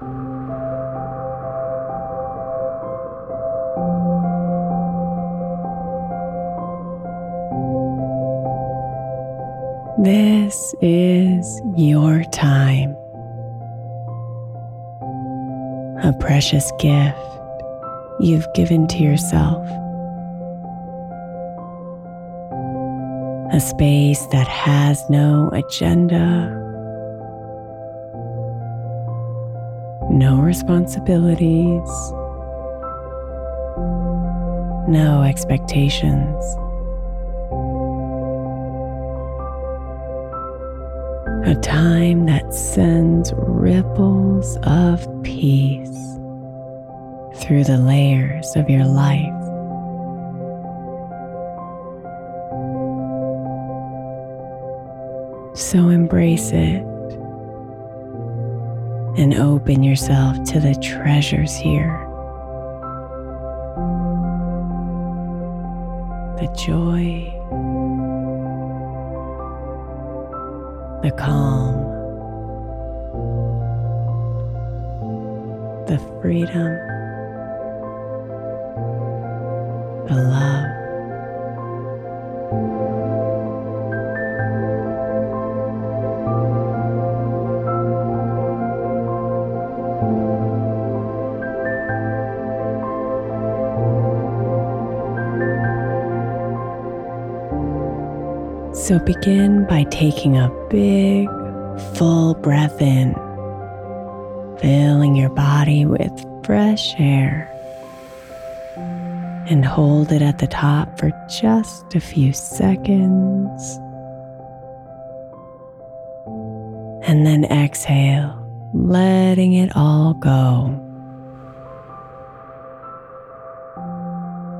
This is your time, a precious gift you've given to yourself, a space that has no agenda, no responsibilities, no expectations. a time that sends ripples of peace through the layers of your life. So embrace it and open yourself to the treasures here. The joy the calm, the freedom, the love. So begin by taking a big, full breath in, filling your body with fresh air. And hold it at the top for just a few seconds. And then exhale, letting it all go.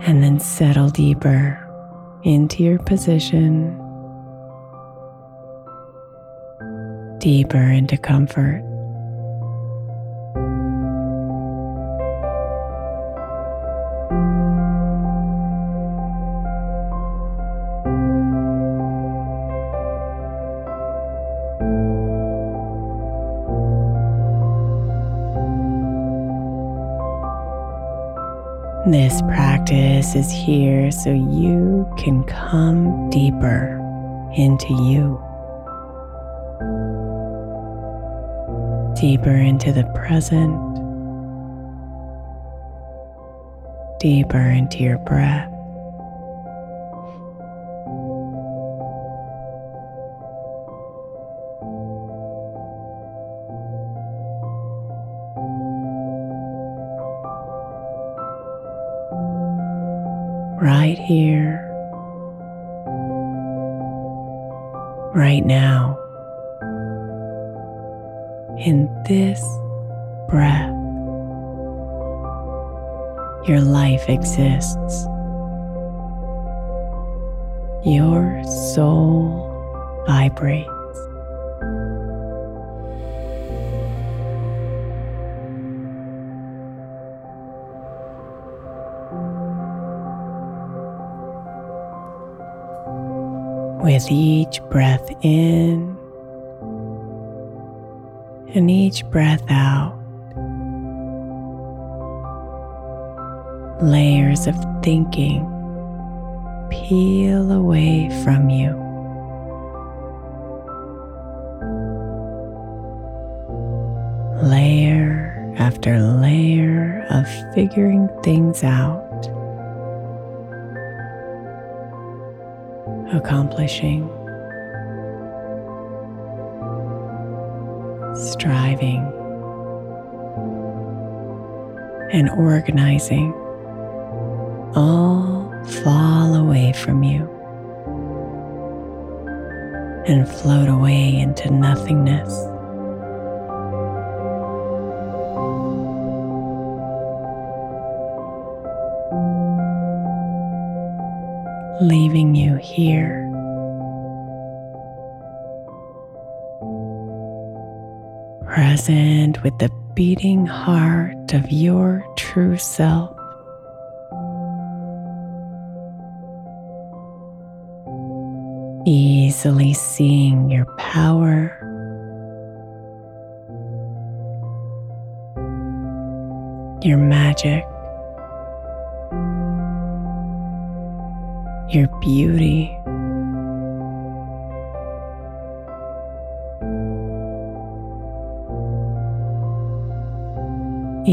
And then settle deeper into your position deeper into comfort. This practice is here so you can come deeper into you. Deeper into the present, deeper into your breath. Right here, right now this breath, your life exists. Your soul vibrates. With each breath in, and each breath out, layers of thinking peel away from you. Layer after layer of figuring things out, accomplishing striving and organizing all fall away from you and float away into nothingness. Leaving you here present with the beating heart of your true self. Easily seeing your power, your magic, your beauty.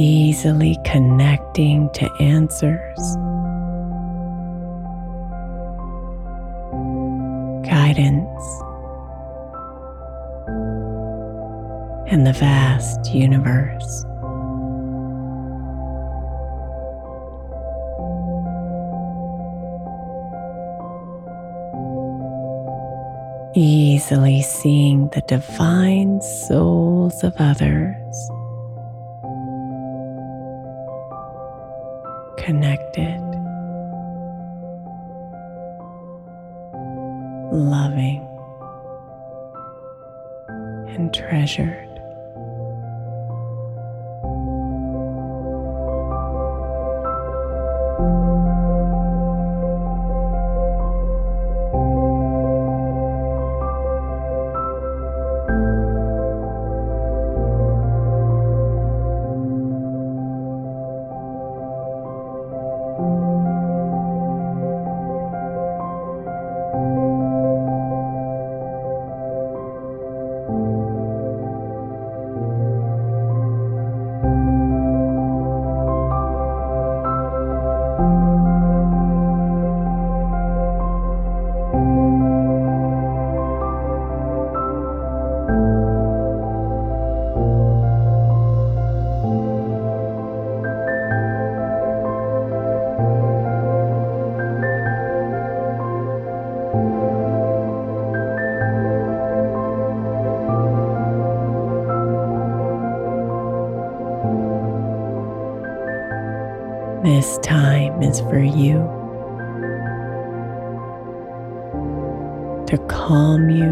Easily connecting to answers, guidance, and the vast universe. Easily seeing the divine souls of others connected, loving, and treasured. This time is for you to calm you,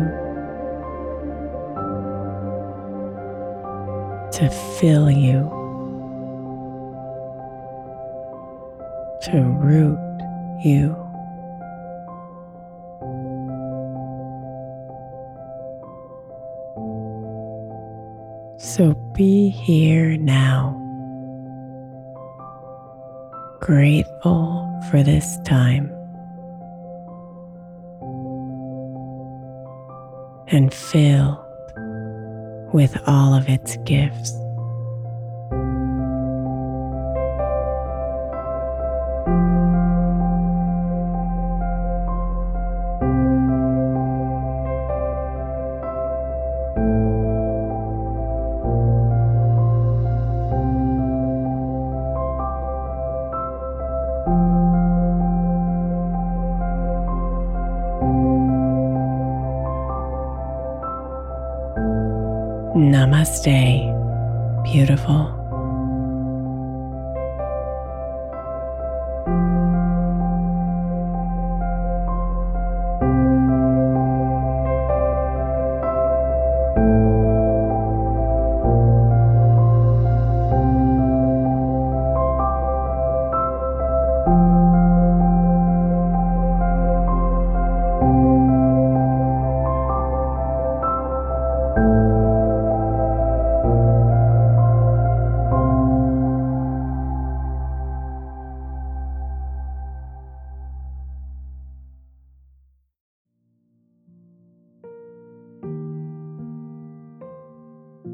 to fill you, to root you. So be here now grateful for this time and filled with all of its gifts. Namaste, beautiful.